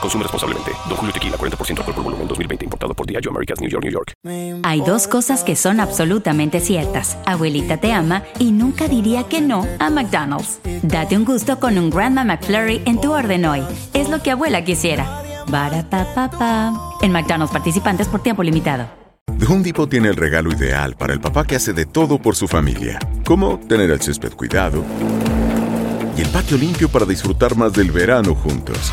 Consume responsablemente. Don Julio Tequila, 40% alcohol por volumen, 2020. Importado por Diageo Americas, New York, New York. Hay dos cosas que son absolutamente ciertas. Abuelita te ama y nunca diría que no a McDonald's. Date un gusto con un Grandma McFlurry en tu orden hoy. Es lo que abuela quisiera. Barata En McDonald's participantes por tiempo limitado. The Home Depot tiene el regalo ideal para el papá que hace de todo por su familia. Como tener el césped cuidado y el patio limpio para disfrutar más del verano juntos.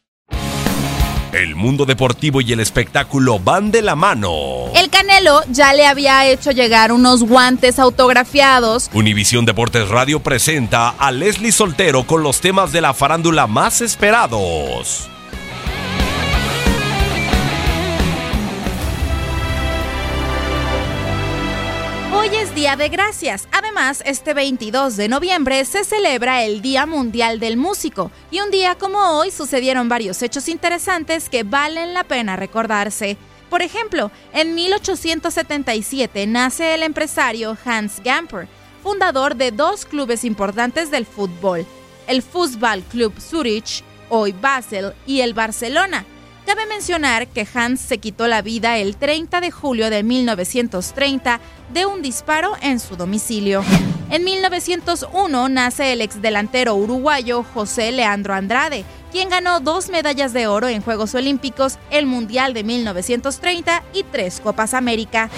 El mundo deportivo y el espectáculo van de la mano. El Canelo ya le había hecho llegar unos guantes autografiados. Univisión Deportes Radio presenta a Leslie Soltero con los temas de la farándula más esperados. Día de Gracias. Además, este 22 de noviembre se celebra el Día Mundial del Músico. Y un día como hoy sucedieron varios hechos interesantes que valen la pena recordarse. Por ejemplo, en 1877 nace el empresario Hans Gamper, fundador de dos clubes importantes del fútbol, el Fußball Club Zurich, hoy Basel, y el Barcelona. Cabe mencionar que Hans se quitó la vida el 30 de julio de 1930 de un disparo en su domicilio. En 1901 nace el exdelantero uruguayo José Leandro Andrade, quien ganó dos medallas de oro en Juegos Olímpicos, el Mundial de 1930 y tres Copas América.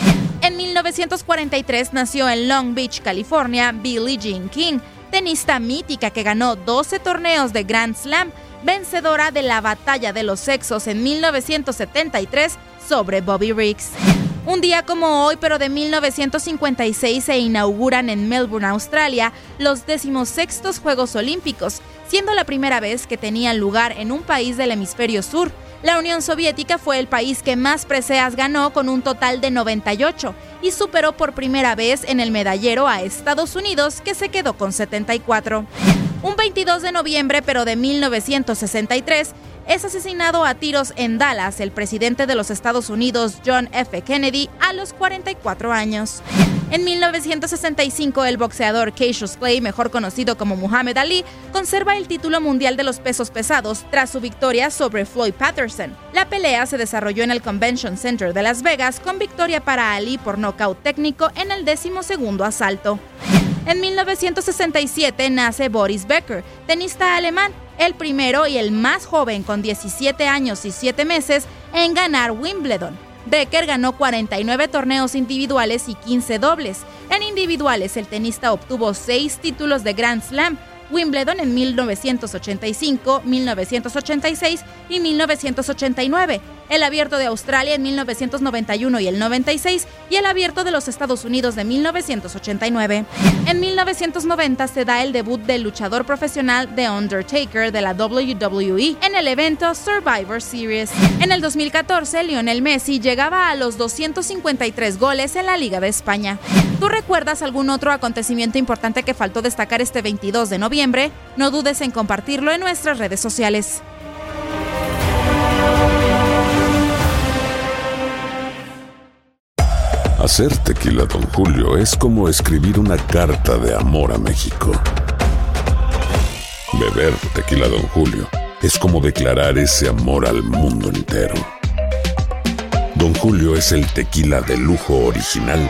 En 1943 nació en Long Beach, California, Billie Jean King, tenista mítica que ganó 12 torneos de Grand Slam vencedora de la Batalla de los Sexos en 1973 sobre Bobby Riggs. Un día como hoy, pero de 1956, se inauguran en Melbourne, Australia, los decimosextos Juegos Olímpicos, siendo la primera vez que tenían lugar en un país del hemisferio sur. La Unión Soviética fue el país que más preseas ganó con un total de 98 y superó por primera vez en el medallero a Estados Unidos, que se quedó con 74. Un 22 de noviembre, pero de 1963, es asesinado a tiros en Dallas el presidente de los Estados Unidos, John F. Kennedy, a los 44 años. En 1965, el boxeador Cassius Clay, mejor conocido como Muhammad Ali, conserva el título mundial de los pesos pesados tras su victoria sobre Floyd Patterson. La pelea se desarrolló en el Convention Center de Las Vegas con victoria para Ali por nocaut técnico en el décimo segundo asalto. En 1967 nace Boris Becker, tenista alemán, el primero y el más joven con 17 años y 7 meses en ganar Wimbledon. Becker ganó 49 torneos individuales y 15 dobles. En individuales, el tenista obtuvo 6 títulos de Grand Slam, Wimbledon en 1985, 1986 y 1989, el Abierto de Australia en 1991 y el 96 y el Abierto de los Estados Unidos de 1989. En 1990 se da el debut del luchador profesional The Undertaker de la WWE en el evento Survivor Series. En el 2014, Lionel Messi llegaba a los 253 goles en la Liga de España. ¿Tú recuerdas algún otro acontecimiento importante que faltó destacar este 22 de noviembre? No dudes en compartirlo en nuestras redes sociales. Hacer tequila, Don Julio, es como escribir una carta de amor a México. Beber tequila, Don Julio, es como declarar ese amor al mundo entero. Don Julio es el tequila de lujo original,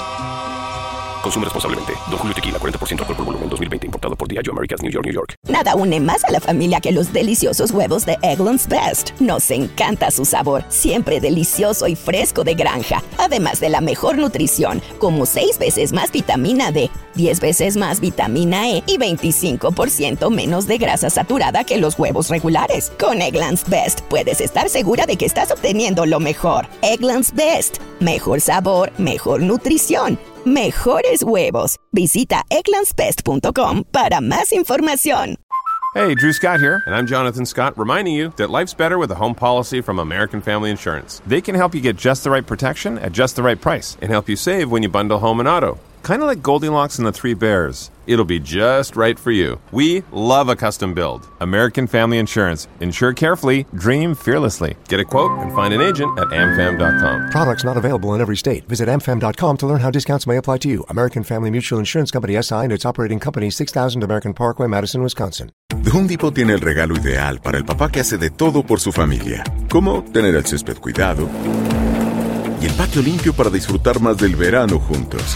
Consume responsablemente. Don Julio Tequila, 40% alcohol por volumen, 2020. Importado por Diageo Americas, New York, New York. Nada une más a la familia que los deliciosos huevos de Eggland's Best. Nos encanta su sabor, siempre delicioso y fresco de granja. Además de la mejor nutrición, como 6 veces más vitamina D, 10 veces más vitamina E y 25% menos de grasa saturada que los huevos regulares. Con Eggland's Best puedes estar segura de que estás obteniendo lo mejor. Eggland's Best. Mejor sabor, mejor nutrición. Mejores huevos. Visita egglandsbest.com para más información. Hey, Drew Scott here, and I'm Jonathan Scott, reminding you that life's better with a home policy from American Family Insurance. They can help you get just the right protection at just the right price and help you save when you bundle home and auto. Kind of like Goldilocks and the Three Bears. It'll be just right for you. We love a custom build. American Family Insurance. Insure carefully, dream fearlessly. Get a quote and find an agent at amfam.com. Products not available in every state. Visit amfam.com to learn how discounts may apply to you. American Family Mutual Insurance Company SI and its operating company 6000 American Parkway, Madison, Wisconsin. The Home Depot tiene el regalo ideal para el papá que hace de todo por su familia. Como tener el césped cuidado y el patio limpio para disfrutar más del verano juntos.